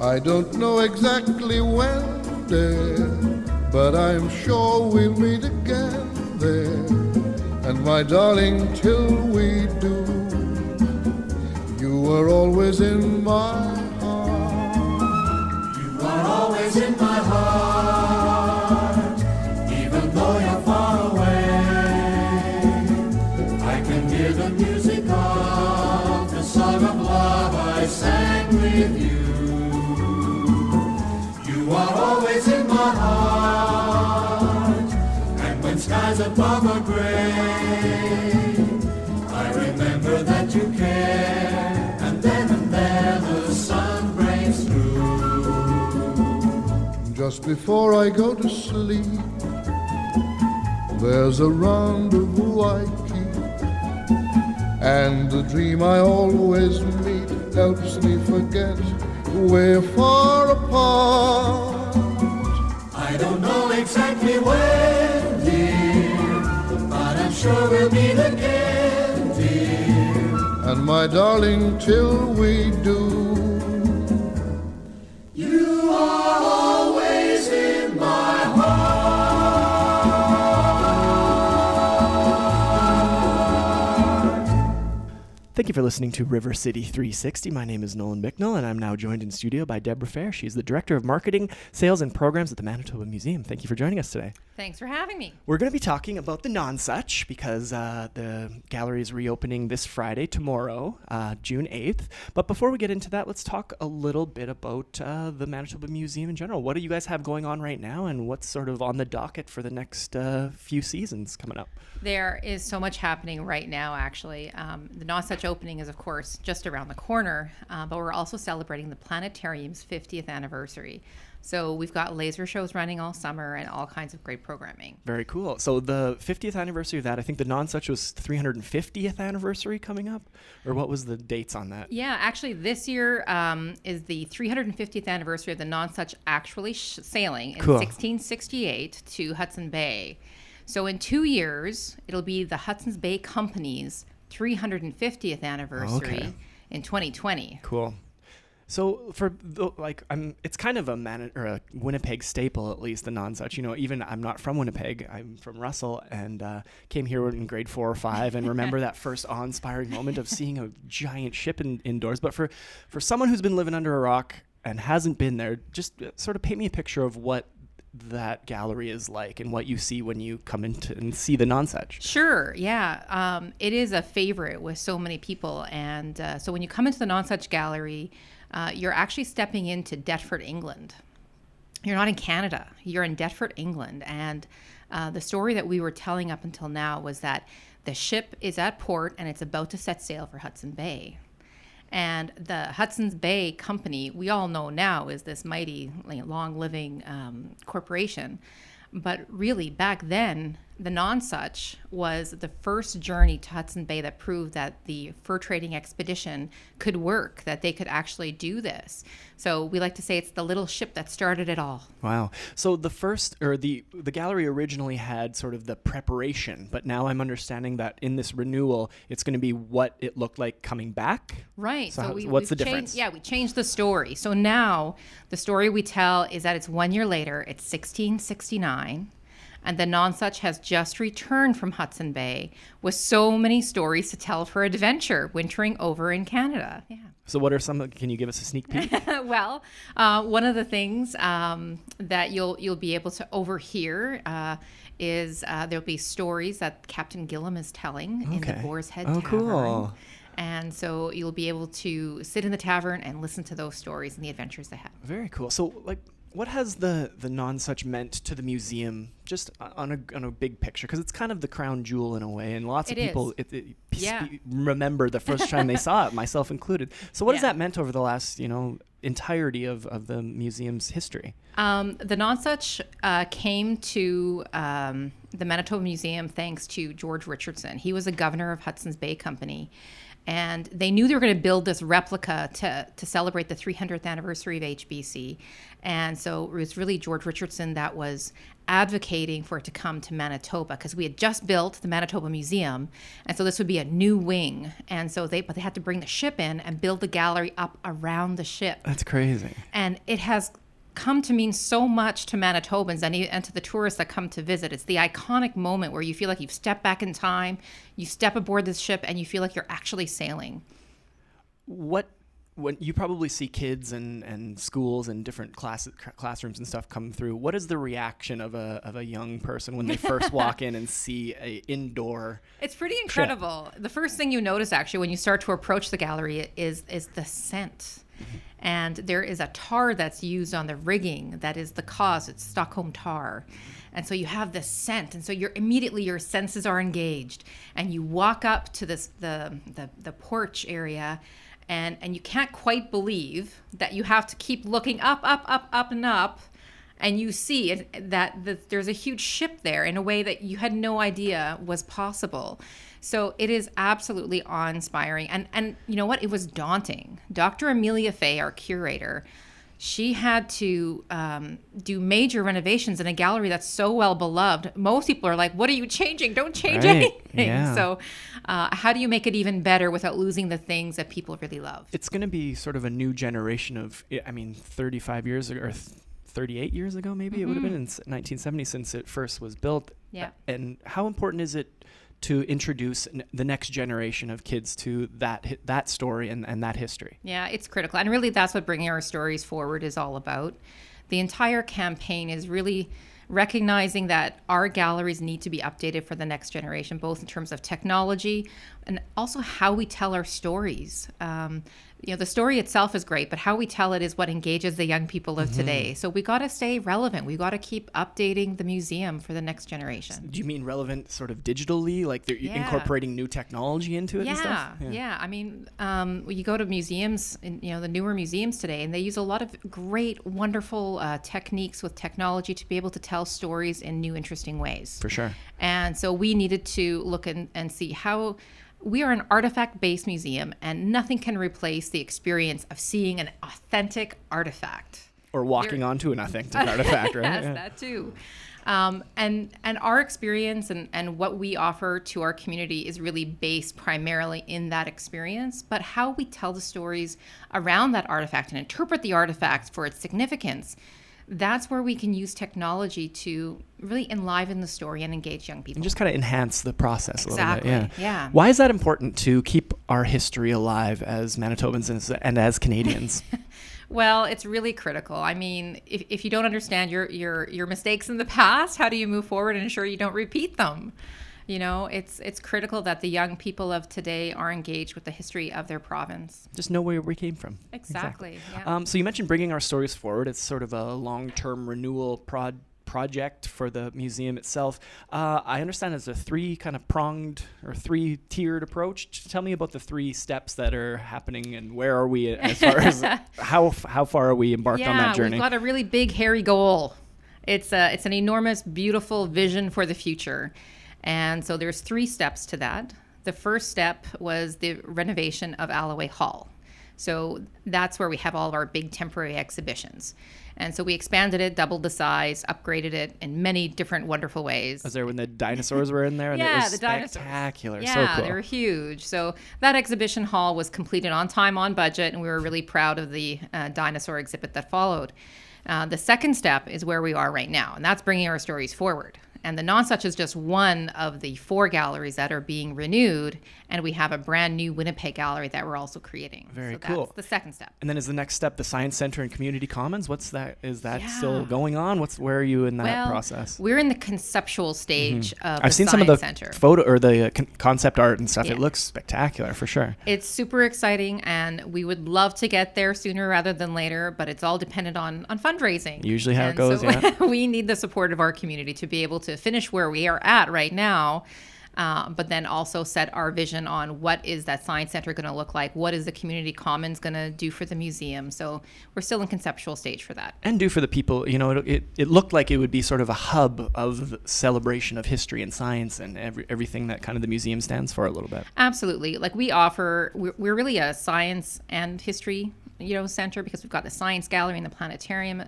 Speaker 8: I don't know exactly when, dear, but I'm sure we'll meet again there. And my darling, till we do, you are always in my
Speaker 9: always in my heart, even though you're far away. I can hear the music of the song of love I sang with you. You are always in my heart, and when skies above are gray,
Speaker 8: Just before I go to sleep, there's a rendezvous I keep, and the dream I always meet helps me forget we're far apart.
Speaker 9: I don't know exactly when, dear, but I'm sure we'll meet again, dear.
Speaker 8: And my darling, till we do,
Speaker 1: Thank you for listening to River City 360. My name is Nolan Bicknell, and I'm now joined in studio by Deborah Fair. She's the Director of Marketing, Sales, and Programs at the Manitoba Museum. Thank you for joining us today.
Speaker 10: Thanks for having me.
Speaker 1: We're going to be talking about the Nonsuch because uh, the gallery is reopening this Friday, tomorrow, uh, June 8th. But before we get into that, let's talk a little bit about uh, the Manitoba Museum in general. What do you guys have going on right now, and what's sort of on the docket for the next uh, few seasons coming up?
Speaker 10: There is so much happening right now, actually. Um, the Nonsuch opening is, of course, just around the corner, uh, but we're also celebrating the planetarium's 50th anniversary. So we've got laser shows running all summer and all kinds of great programming.
Speaker 1: Very cool. So the 50th anniversary of that, I think the Nonsuch was 350th anniversary coming up, or what was the dates on that?
Speaker 10: Yeah, actually, this year um, is the 350th anniversary of the Nonsuch actually sh- sailing in
Speaker 1: Cool.
Speaker 10: 1668 to Hudson Bay. So in two years, it'll be the Hudson's Bay Company's 350th anniversary
Speaker 1: Okay.
Speaker 10: in 2020.
Speaker 1: Cool. So for the, like, I'm it's kind of a man or a Winnipeg staple at least the Nonsuch. You know, even I'm not from Winnipeg. I'm from Russell and uh, came here in grade four or five and remember [LAUGHS] that first awe-inspiring moment of seeing a giant ship in, indoors. But for for someone who's been living under a rock and hasn't been there, just uh, sort of paint me a picture of what that gallery is like and what you see when you come into and see the Nonsuch.
Speaker 10: Sure, yeah. Um, it is a favorite with so many people. And uh, so when you come into the Nonsuch Gallery, uh, you're actually stepping into Deptford, England. You're not in Canada, you're in Deptford, England. And uh, the story that we were telling up until now was that the ship is at port and it's about to set sail for Hudson Bay. And the Hudson's Bay Company, we all know now, is this mighty, long living um, corporation. But really, back then, the Nonsuch was the first journey to Hudson Bay that proved that the fur trading expedition could work, that they could actually do this. So we like to say it's the little ship that started it all.
Speaker 1: Wow. So the first or the the gallery originally had sort of the preparation, but now I'm understanding that in this renewal, it's going to be what it looked like coming back.
Speaker 10: Right.
Speaker 1: So how- what's
Speaker 10: we've
Speaker 1: the
Speaker 10: changed-
Speaker 1: difference?
Speaker 10: Yeah, we changed the story. So now the story we tell is that it's one year later. It's 1669. And the Nonsuch has just returned from Hudson Bay with so many stories to tell for adventure, wintering over in Canada. Yeah.
Speaker 1: So what are some? Can you give us a sneak peek? [LAUGHS]
Speaker 10: well, uh, one of the things um, that you'll you'll be able to overhear uh, is uh, there'll be stories that Captain Gillam is telling in the Boar's Head
Speaker 1: Oh,
Speaker 10: Tavern.
Speaker 1: cool.
Speaker 10: And so you'll be able to sit in the tavern and listen to those stories and the adventures they have.
Speaker 1: Very cool. So like. What has the the Nonsuch meant to the museum, just on a on a big picture? Because it's kind of the crown jewel in a way, and lots
Speaker 10: It
Speaker 1: of people it, it,
Speaker 10: Yeah.
Speaker 1: remember the first time they saw it, myself included. So what has that meant over the last you know entirety of, of the museum's history?
Speaker 10: Um, the Nonsuch uh, came to um, the Manitoba Museum thanks to George Richardson. He was a governor of Hudson's Bay Company. And they knew they were going to build this replica to, to celebrate the 300th anniversary of HBC. And so it was really George Richardson that was advocating for it to come to Manitoba because we had just built the Manitoba Museum. And so this would be a new wing. And so they, but they had to bring the ship in and build the gallery up around the ship
Speaker 1: That's crazy.
Speaker 10: and it has come to mean so much to Manitobans and, and to the tourists that come to visit. It's the iconic moment where you feel like you've stepped back in time, you step aboard this ship, and you feel like you're actually sailing.
Speaker 1: what when you probably see kids and, and schools and different class, classrooms and stuff come through what is the reaction of a, of a young person when they first [LAUGHS] walk in and see a indoor
Speaker 10: It's pretty incredible. The first thing you notice actually when you start to approach the gallery is is the scent. Mm-hmm. And there is a tar that's used on the rigging that is the cause. It's Stockholm tar. And so you have this scent, and so you're immediately your senses are engaged, and you walk up to this the the, the porch area, and and you can't quite believe that you have to keep looking up, up, up, up, and up, and you see that the, there's a huge ship there in a way that you had no idea was possible. So it is absolutely awe-inspiring, and and you know what? It was daunting. Dr. Amelia Fay, our curator, she had to um, do major renovations in a gallery that's so well beloved. Most people are like, "What are you changing? Don't change
Speaker 1: Right,
Speaker 10: anything."
Speaker 1: yeah.
Speaker 10: So, uh, how do you make it even better without losing the things that people really love?
Speaker 1: it's going to be sort of a new generation of i mean 35 years ago or 38 years ago maybe it would have been in 1970 since it first was built
Speaker 10: Yeah.
Speaker 1: and how important is it to introduce the next generation of kids to that that story and, and that history.
Speaker 10: Yeah, it's critical. And really, that's what bringing our stories forward is all about. The entire campaign is really recognizing that our galleries need to be updated for the next generation, both in terms of technology and also how we tell our stories. Um, you know, the story itself is great, but how we tell it is what engages the young people of today. So we got to stay relevant. We got to keep updating the museum for the next generation.
Speaker 1: Do you mean relevant sort of digitally, like they're
Speaker 10: Yeah.
Speaker 1: incorporating new technology into it
Speaker 10: yeah,
Speaker 1: and stuff?
Speaker 10: Yeah, I mean, um, you go to museums, in, you know, the newer museums today, and they use a lot of great, wonderful uh, techniques with technology to be able to tell stories in new, interesting ways.
Speaker 1: For sure.
Speaker 10: And so we needed to look and, and see how we are an artifact based museum, and nothing can replace the experience of seeing an authentic artifact.
Speaker 1: Or walking onto an authentic [LAUGHS] artifact, right?
Speaker 10: yes,
Speaker 1: Yeah.
Speaker 10: that too. Um, and and our experience and, and what we offer to our community is really based primarily in that experience, but how we tell the stories around that artifact and interpret the artifact for its significance. That's where we can use technology to really enliven the story and engage young people.
Speaker 1: and just kind of enhance the process a
Speaker 10: Exactly,
Speaker 1: little bit. Yeah.
Speaker 10: yeah.
Speaker 1: Why is that important to keep our history alive as Manitobans and as, and as Canadians? [LAUGHS]
Speaker 10: Well, it's really critical. I mean, if, if you don't understand your, your your mistakes in the past, how do you move forward and ensure you don't repeat them? You know, it's it's critical that the young people of today are engaged with the history of their province.
Speaker 1: Just know where we came from.
Speaker 10: Exactly. Yeah.
Speaker 1: Um, so you mentioned bringing our stories forward. It's sort of a long-term renewal prod project for the museum itself. Uh, I understand it's a three kind of pronged or three tiered approach. Just Tell me about the three steps that are happening and where are we as far as [LAUGHS] how how far are we embarked
Speaker 10: yeah,
Speaker 1: on that journey?
Speaker 10: we've got a really big, hairy goal. It's a it's an enormous, beautiful vision for the future, and so there's three steps to that. The first step was the renovation of Alloway Hall. So that's where we have all of our big temporary exhibitions. And so we expanded it, doubled the size, upgraded it in many different wonderful ways.
Speaker 1: was there when the dinosaurs were in there? And it
Speaker 10: Yeah,
Speaker 1: was
Speaker 10: the dinosaurs.
Speaker 1: spectacular.
Speaker 10: Yeah,
Speaker 1: so cool.
Speaker 10: they were huge. So that exhibition hall was completed on time, on budget, and we were really proud of the uh, dinosaur exhibit that followed. Uh, the second step is where we are right now, and that's bringing our stories forward. And the Nonsuch is just one of the four galleries that are being renewed, and we have a brand new Winnipeg gallery that we're also creating.
Speaker 1: Very
Speaker 10: so
Speaker 1: cool.
Speaker 10: That's the second step.
Speaker 1: And then is the next step the science center and community commons? What's that? Is that still going on? What's where are you in that
Speaker 10: well,
Speaker 1: process?
Speaker 10: we're in the conceptual stage of
Speaker 1: Mm-hmm. I've
Speaker 10: the
Speaker 1: seen some of the
Speaker 10: Center.
Speaker 1: photo or the uh, con- concept art and stuff.
Speaker 10: Yeah.
Speaker 1: It looks spectacular for sure.
Speaker 10: It's super exciting, and we would love to get there sooner rather than later, but it's all dependent on, on fundraising.
Speaker 1: Usually how it goes,
Speaker 10: so
Speaker 1: yeah. [LAUGHS]
Speaker 10: we need the support of our community to be able to finish where we are at right now, uh, but then also set our vision on what is that science center going to look like? What is the community commons going to do for the museum? So we're still in conceptual stage for that.
Speaker 1: And do for the people, you know, it, it, it looked like it would be sort of a hub of celebration of history and science and every, everything that kind of the museum stands for a little bit.
Speaker 10: Absolutely. Like we offer, we're, we're really a science and history, you know, center because we've got the science gallery and the planetarium,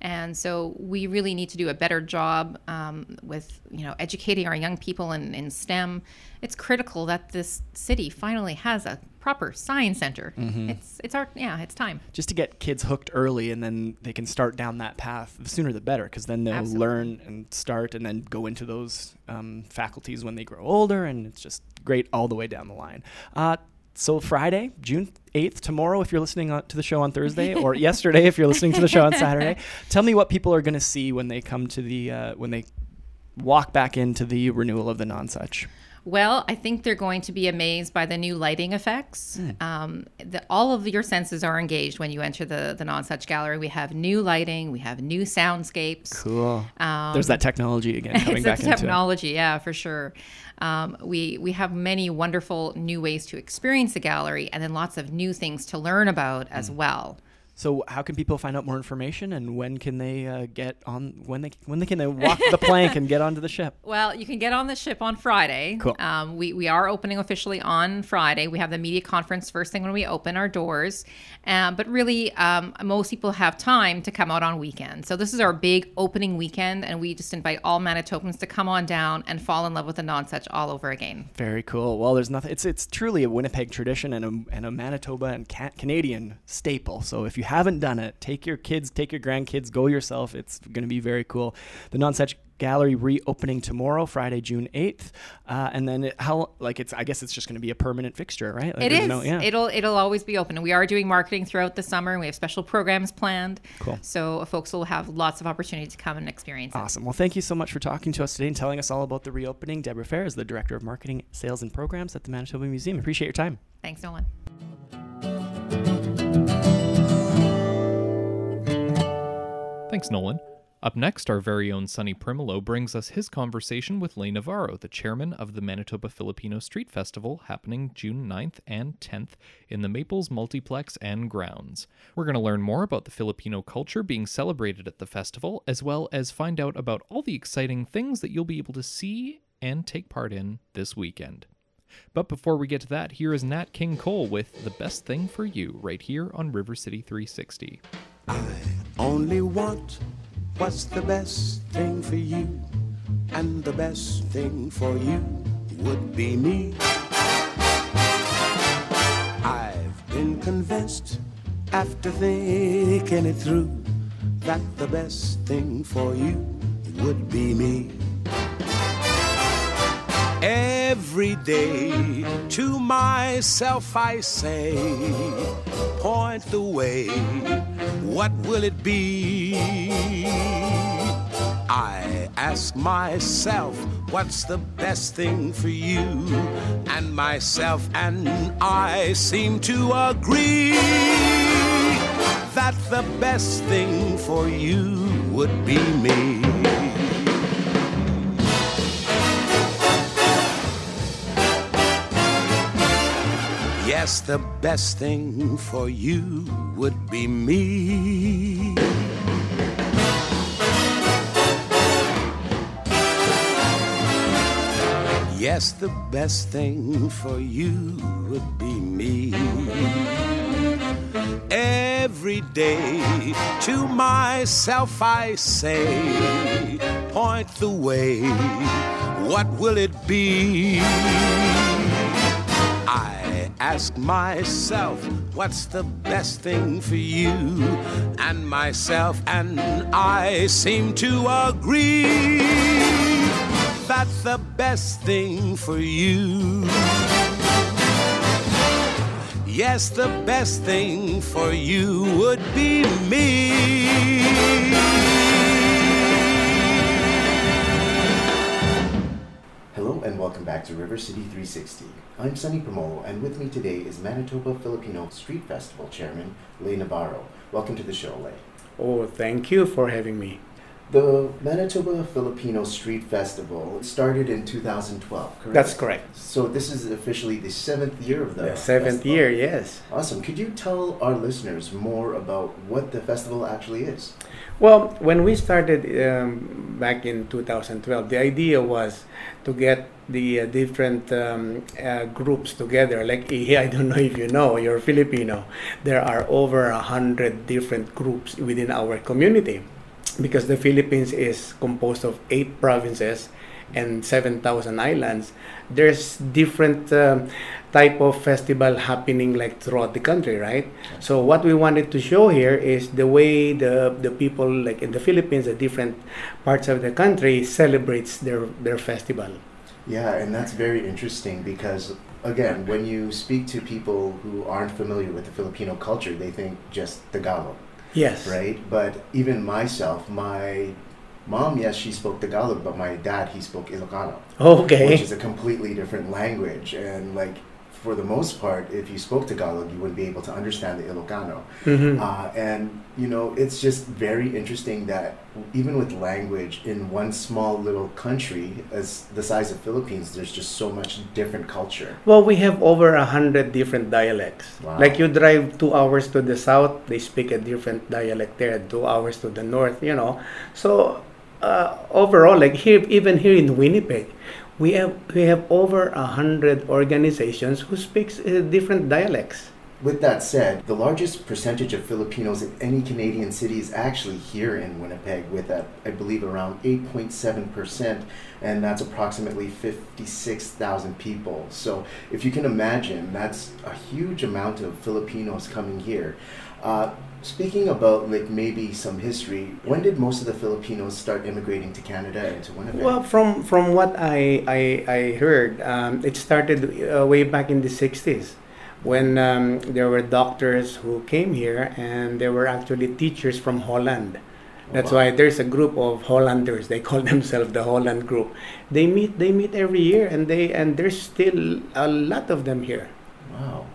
Speaker 10: and so we really need to do a better job um, with, you know, educating our young people in, in STEM. It's critical that this city finally has a proper science center. It's it's our yeah, it's time.
Speaker 1: Just to get kids hooked early and then they can start down that path. The sooner the better because then they'll
Speaker 10: Absolutely.
Speaker 1: learn and start and then go into those um, faculties when they grow older. And it's just great all the way down the line. Uh, so Friday, June 8th, tomorrow, if you're listening on, to the show on Thursday, [LAUGHS] or yesterday, if you're listening to the show on Saturday, [LAUGHS] tell me what people are going to see when they come to the, uh, when they walk back into the renewal of the Nonsuch.
Speaker 10: Well, I think they're going to be amazed by the new lighting effects. Um, the, all of your senses are engaged when you enter the the Nonsuch gallery. We have new lighting, we have new soundscapes.
Speaker 1: Cool.
Speaker 10: Um,
Speaker 1: There's that technology again [LAUGHS] coming
Speaker 10: it's
Speaker 1: back into it.
Speaker 10: technology, yeah, for sure. Um, we we have many wonderful new ways to experience the gallery, and then lots of new things to learn about
Speaker 1: Mm.
Speaker 10: as well.
Speaker 1: So how can people find out more information and when can they uh, get on when they when they can they [LAUGHS] walk the plank and get onto the ship?
Speaker 10: Well, you can get on the ship on Friday.
Speaker 1: Cool.
Speaker 10: Um, we, we are opening officially on Friday. We have the media conference first thing when we open our doors. Um, but really, um, most people have time to come out on weekends. So this is our big opening weekend, and we just invite all Manitobans to come on down and fall in love with the Nonsuch all over again.
Speaker 1: Very cool. Well, there's nothing. It's it's truly a Winnipeg tradition and a and a Manitoba and ca- Canadian staple. So if you haven't done it, take your kids, take your grandkids, go yourself. It's going to be very cool. The Nonsuch Gallery reopening tomorrow, Friday, June 8th. Uh, and then it, how, like, it's, I guess it's just going to be a permanent fixture, right? Like,
Speaker 10: it is.
Speaker 1: No, yeah.
Speaker 10: It'll it'll always be open. And we are doing marketing throughout the summer. and We have special programs planned.
Speaker 1: Cool.
Speaker 10: So folks will have lots of opportunity to come and experience it.
Speaker 1: Awesome. Well, thank you so much for talking to us today and telling us all about the reopening. Deborah Fair is the Director of Marketing, Sales, and Programs at the Manitoba Museum. Appreciate your time.
Speaker 10: Thanks, Nolan.
Speaker 2: Thanks, Nolan. Up next, our very own Sonny Primolo brings us his conversation with Lay Navarro, the chairman of the Manitoba Filipino Street Festival, happening June 9th and 10th in the Maples Multiplex and grounds. We're going to learn more about the Filipino culture being celebrated at the festival, as well as find out about all the exciting things that you'll be able to see and take part in this weekend. But before we get to that, here is Nat King Cole with The Best Thing for You, right here on River City 360.
Speaker 11: Only want what's the best thing for you, and the best thing for you would be me. I've been convinced after thinking it through that the best thing for you would be me. Every day to myself I say, point the way, what will it be? I ask myself, what's the best thing for you? And myself and I seem to agree that the best thing for you would be me. Yes, the best thing for you would be me. Yes, the best thing for you would be me. Every day to myself I say, point the way, what will it be? Ask myself, what's the best thing for you? And myself and I seem to agree that the best thing for you. Yes, the best thing for you would be me.
Speaker 12: And welcome back to River City 360. I'm Sonny Pomolo, and with me today is Manitoba Filipino Street Festival Chairman Lay Navarro. Welcome to the show, Lay.
Speaker 13: Oh, thank you for having me.
Speaker 12: The Manitoba Filipino Street Festival started in 2012, correct?
Speaker 13: That's correct.
Speaker 12: So this is officially the seventh year of the
Speaker 13: The seventh
Speaker 12: festival.
Speaker 13: year, yes.
Speaker 12: Awesome. Could you tell our listeners more about what the festival actually is?
Speaker 13: Well, when we started um, back in 2012, the idea was to get the uh, different um, uh, groups together. Like [LAUGHS] I don't know if you know, you're Filipino. There are over a hundred different groups within our community, because the Philippines is composed of eight provinces and 7,000 islands. There's different um, type of festival happening like throughout the country, right? So what we wanted to show here is the way the the people like in the Philippines, the different parts of the country celebrates their their festival.
Speaker 12: Yeah, and that's very interesting because, again, when you speak to people who aren't familiar with the Filipino culture, they think just the Tagalog.
Speaker 13: Yes.
Speaker 12: Right? But even myself, my mom, yes, she spoke Tagalog, but my dad, he spoke Ilocano.
Speaker 13: Okay.
Speaker 12: Which is a completely different language. And, like, for the most part, if you spoke Tagalog, you wouldn't be able to understand the Ilocano.
Speaker 13: Mhm.
Speaker 12: Uh, and, you know, it's just very interesting that even with language in one small little country, as the size of Philippines, there's just so much different culture.
Speaker 13: Well, we have over a hundred different dialects.
Speaker 12: Wow.
Speaker 13: Like you drive two hours to the south, they speak a different dialect there. Two hours to the north, you know. So uh, overall, like here, even here in Winnipeg, we have we have over a hundred organizations who speaks uh, different dialects.
Speaker 12: With that said, the largest percentage of Filipinos in any Canadian city is actually here in Winnipeg, with, uh, I believe, around 8.7%, and that's approximately 56,000 people. So, if you can imagine, that's a huge amount of Filipinos coming here. Uh, Speaking about like maybe some history, when did most of the Filipinos start immigrating to Canada and to Winnipeg?
Speaker 13: Well, from from what I I, I heard, um, it started uh, way back in the '60s, when um, there were doctors who came here, and there were actually teachers from Holland. That's
Speaker 12: wow.
Speaker 13: why there's a group of Hollanders. They call [LAUGHS] themselves the Holland Group. They meet they meet every year, and they and there's still a lot of them here.
Speaker 12: Wow.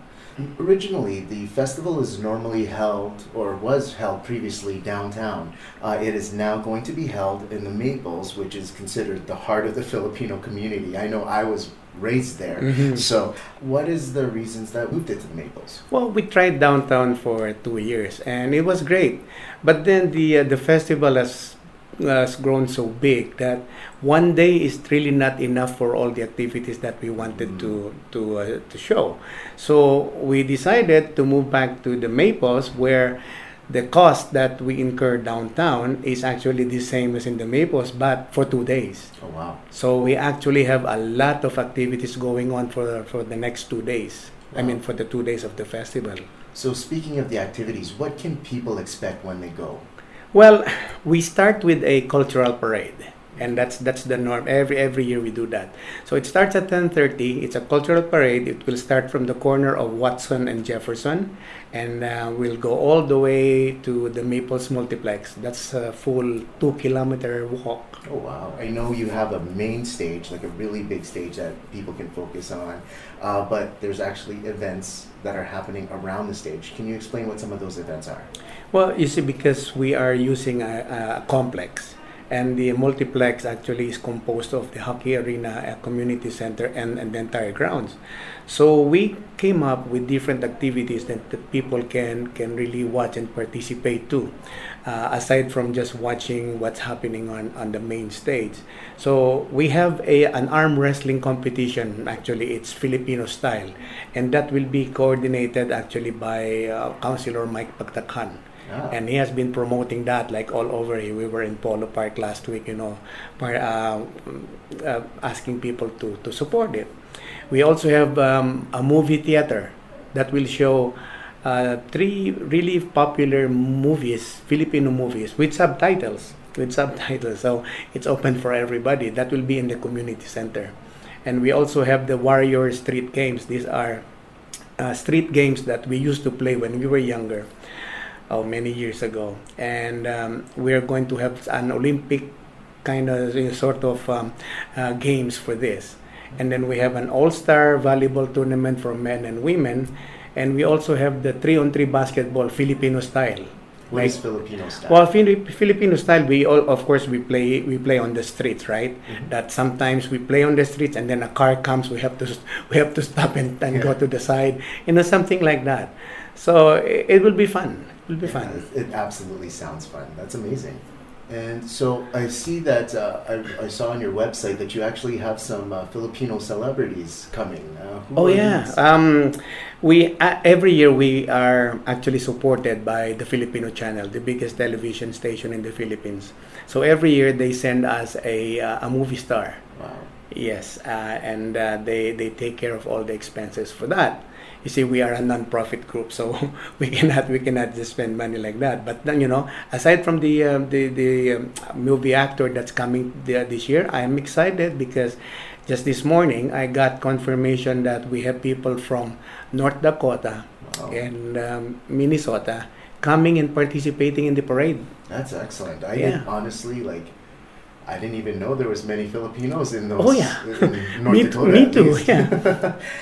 Speaker 12: Originally, the festival is normally held, or was held previously downtown. Uh, it is now going to be held in the Maples, which is considered the heart of the Filipino community. I know I was raised there.
Speaker 13: Mhm.
Speaker 12: So, what is the reasons that moved it to the Maples?
Speaker 13: Well, we tried downtown for two years, and it was great. But then the uh, the festival has has grown so big that one day is really not enough for all the activities that we wanted to to uh, to show. So we decided to move back to the Maples, where the cost that we incur downtown is actually the same as in the Maples, but for two days.
Speaker 12: Oh wow!
Speaker 13: So we actually have a lot of activities going on for for the next two days. I mean, for the two days of the festival.
Speaker 12: So, speaking of the activities, what can people expect when they go?
Speaker 13: Well, we start with a cultural parade, and that's that's the norm. Every every year we do that. So it starts at 10:30. It's a cultural parade. It will start from the corner of Watson and Jefferson, and uh, we'll go all the way to the Maples Multiplex. That's a full two kilometer walk.
Speaker 12: Oh wow! I know you have a main stage, like a really big stage that people can focus on, uh, but there's actually events that are happening around the stage. Can you explain what some of those events are?
Speaker 13: Well, you see, because we are using a, a complex, and the multiplex actually is composed of the hockey arena, a community center, and, and the entire grounds. So we came up with different activities that, that people can can really watch and participate to, uh, aside from just watching what's happening on, on the main stage. So we have a an arm wrestling competition. Actually, it's Filipino style, and that will be coordinated actually by uh, Councilor Mike Pagtakhan.
Speaker 12: Ah.
Speaker 13: And he has been promoting that like all over. We were in Polo Park last week, you know, uh, uh, asking people to, to support it. We also have um, a movie theater that will show uh, three really popular movies, Filipino movies, with subtitles. With subtitles, so it's open for everybody. That will be in the community center, and we also have the Warrior Street Games. These are uh, street games that we used to play when we were younger, oh, many years ago. And um, we are going to have an Olympic kind of uh, sort of um, uh, games for this. And then we have an all-star volleyball tournament for men and women, and we also have the three-on-three basketball Filipino style.
Speaker 12: What is Filipino style?
Speaker 13: Well, Fili- Filipino style, we all, of course we play we play on the streets, right?
Speaker 12: Mm-hmm.
Speaker 13: That sometimes we play on the streets, and then a car comes, we have to [LAUGHS] we have to stop and, and go to the side, you know, something like that. So it, it will be fun. It will be fun.
Speaker 12: It absolutely sounds fun. That's amazing. And so I see that uh, I, I saw on your website that you actually have some uh, Filipino celebrities coming. Uh,
Speaker 13: Oh yeah. Um, we uh, every year we are actually supported by the Filipino Channel, the biggest television station in the Philippines. So every year they send us a uh, a movie star.
Speaker 12: Wow.
Speaker 13: Yes, uh, and uh, they they take care of all the expenses for that. You see, we are a non-profit group, so [LAUGHS] we cannot we cannot just spend money like that. But then you know, aside from the um, the the um, movie actor that's coming this year, I am excited because just this morning I got confirmation that we have people from North Dakota
Speaker 12: Wow.
Speaker 13: and um, Minnesota coming and participating in the parade.
Speaker 12: That's excellent. I
Speaker 13: Yeah.
Speaker 12: honestly like. I didn't even know there was many Filipinos in those.
Speaker 13: Oh, yeah.
Speaker 12: in [LAUGHS] North
Speaker 13: Me-
Speaker 12: Dakota.
Speaker 13: me too, yeah.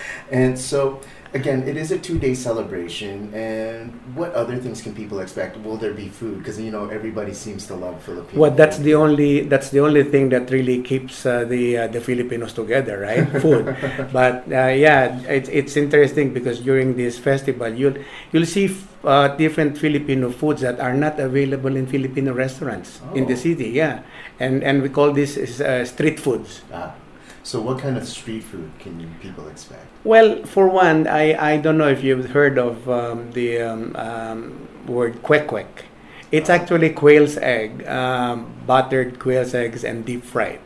Speaker 13: [LAUGHS]
Speaker 12: and so, again, it is a two-day celebration. And what other things can people expect? Will there be food? Because you know everybody seems to love Filipino.
Speaker 13: Well, that's
Speaker 12: food.
Speaker 13: the only that's the only thing that really keeps uh, the uh, the Filipinos together, right? [LAUGHS] Food. but uh, yeah, it's it's interesting because during this festival, you'll you'll see f- uh, different Filipino foods that are not available in Filipino restaurants in the
Speaker 12: Oh.
Speaker 13: city. Yeah, and and we call this uh, street foods.
Speaker 12: Ah. So, what kind of street food can people expect?
Speaker 13: Well, for one, I, I don't know if you've heard of um, the um, um, word kwek. It's actually quail's egg, um, buttered quail's eggs and deep fried.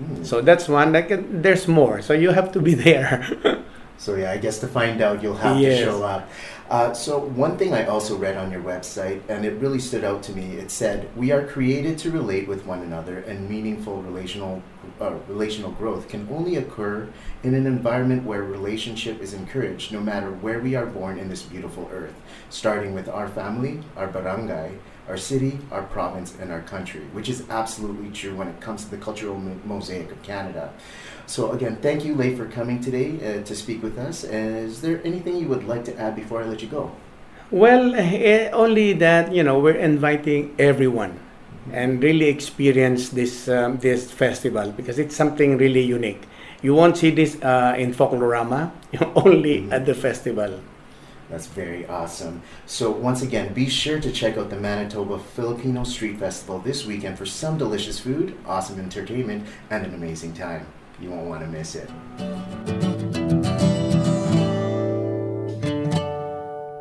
Speaker 12: Mm.
Speaker 13: So that's one. Like uh, there's more. So you have to be [LAUGHS] there.
Speaker 12: So yeah, I guess to find out, you'll have
Speaker 13: Yes.
Speaker 12: to show up. Uh, so one thing I also read on your website, and it really stood out to me. It said, "We are created to relate with one another, and meaningful relational uh, relational growth can only occur in an environment where relationship is encouraged, no matter where we are born in this beautiful earth. Starting with our family, our barangay." Our city, our province, and our country, which is absolutely true when it comes to the cultural mo- mosaic of Canada. So again, thank you, Leigh, for coming today uh, to speak with us. Is there anything you would like to add before I let you go?
Speaker 13: Well, eh, only that you know we're inviting everyone and really experience this um, this festival because it's something really unique. You won't see this uh, in Folklorama, [LAUGHS] only at the festival.
Speaker 12: That's very awesome. So once again, be sure to check out the Manitoba Filipino Street Festival this weekend for some delicious food, awesome entertainment, and an amazing time. You won't want to miss it.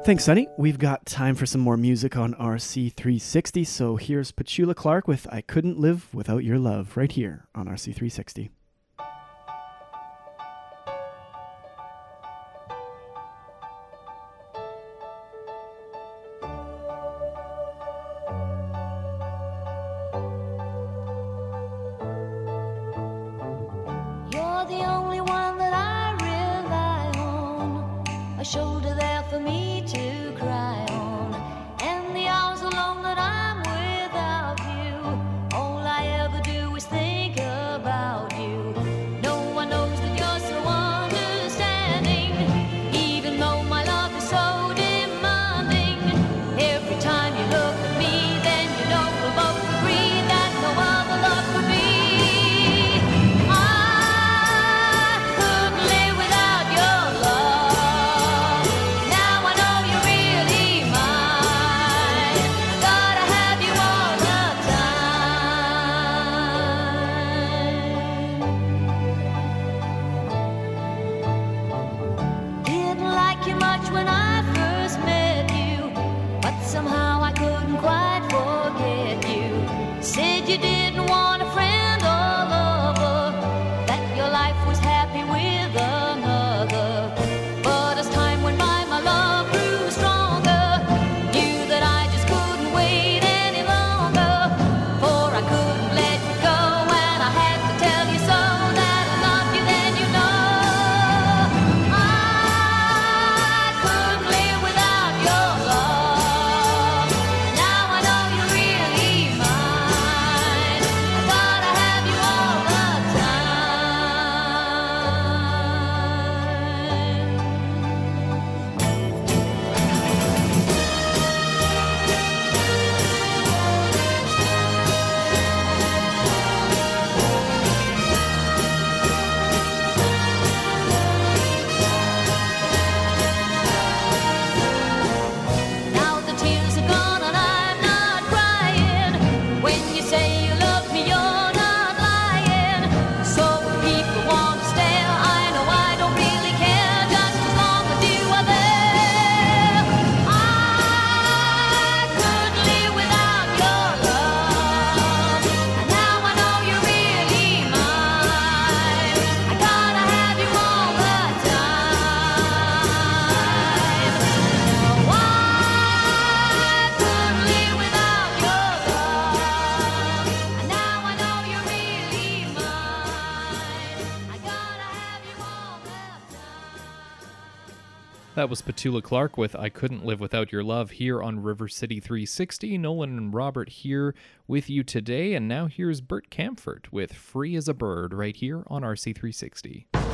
Speaker 7: Thanks, Sonny. We've got time for some more music on RC360. So here's Petula Clark with I Couldn't Live Without Your Love right here on RC360.
Speaker 14: Was
Speaker 2: Petula Clark with I Couldn't Live Without Your Love here on River City 360. Nolan and Robert here with you today. And now here's Bert Kaempfert with Free as a Bird right here on RC360.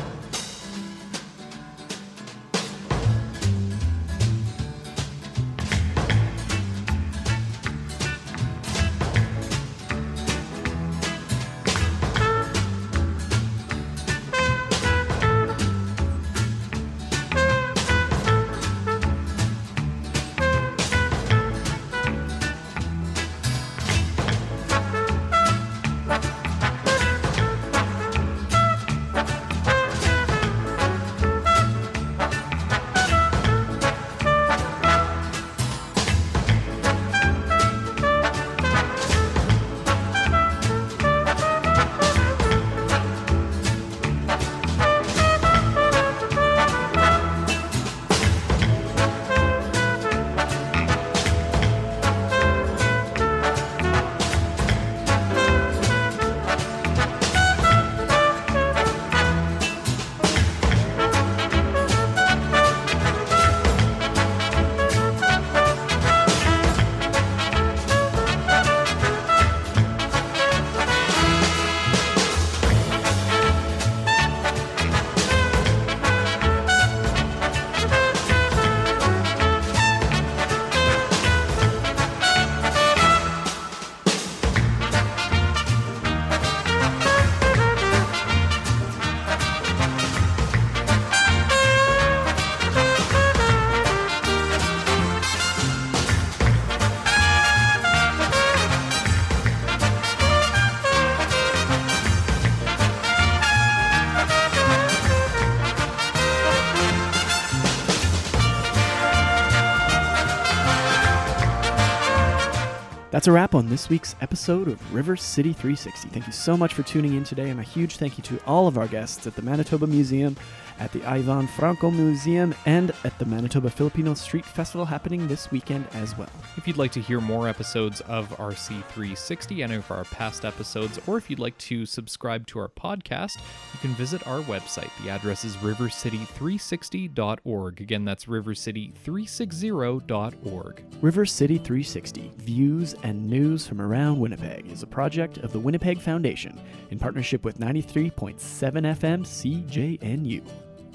Speaker 1: That's a wrap on this week's episode of River City 360. Thank you so much for tuning in today, and a huge thank you to all of our guests at the Manitoba Museum, at the Ivan Franko Museum, and at the Manitoba Filipino Street Festival happening this weekend as well.
Speaker 2: If you'd like to hear more episodes of RC360, any of our past episodes, or if you'd like to subscribe to our podcast, you can visit our website. The address is rivercity360.org. Again, that's rivercity360.org.
Speaker 1: River City 360 Views and News from Around Winnipeg is a project of the Winnipeg Foundation in partnership with 93.7 FM CJNU.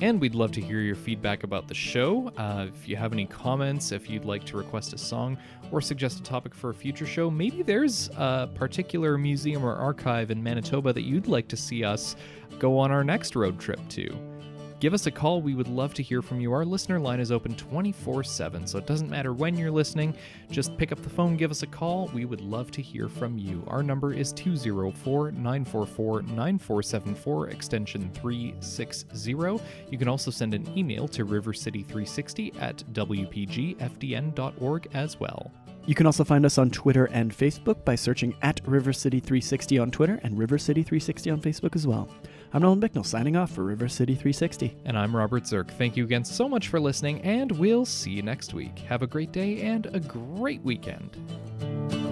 Speaker 2: And we'd love to hear your feedback about the show. Uh, if you have any comments, if you'd like to request a song or suggest a topic for a future show, maybe there's a particular museum or archive in Manitoba that you'd like to see us go on our next road trip to. Give us a call. We would love to hear from you. Our listener line is open 24 7, so it doesn't matter when you're listening. Just pick up the phone, give us a call. We would love to hear from you. Our number is 204 944 9474, extension 360. You can also send an email to rivercity360 at wpgfdn.org as well.
Speaker 1: You can also find us on Twitter and Facebook by searching at River City 360 on Twitter and River City 360 on Facebook as well. I'm Nolan Bicknell signing off for River City 360.
Speaker 2: And I'm Robert Zirk. Thank you again so much for listening, and we'll see you next week. Have a great day and a great weekend.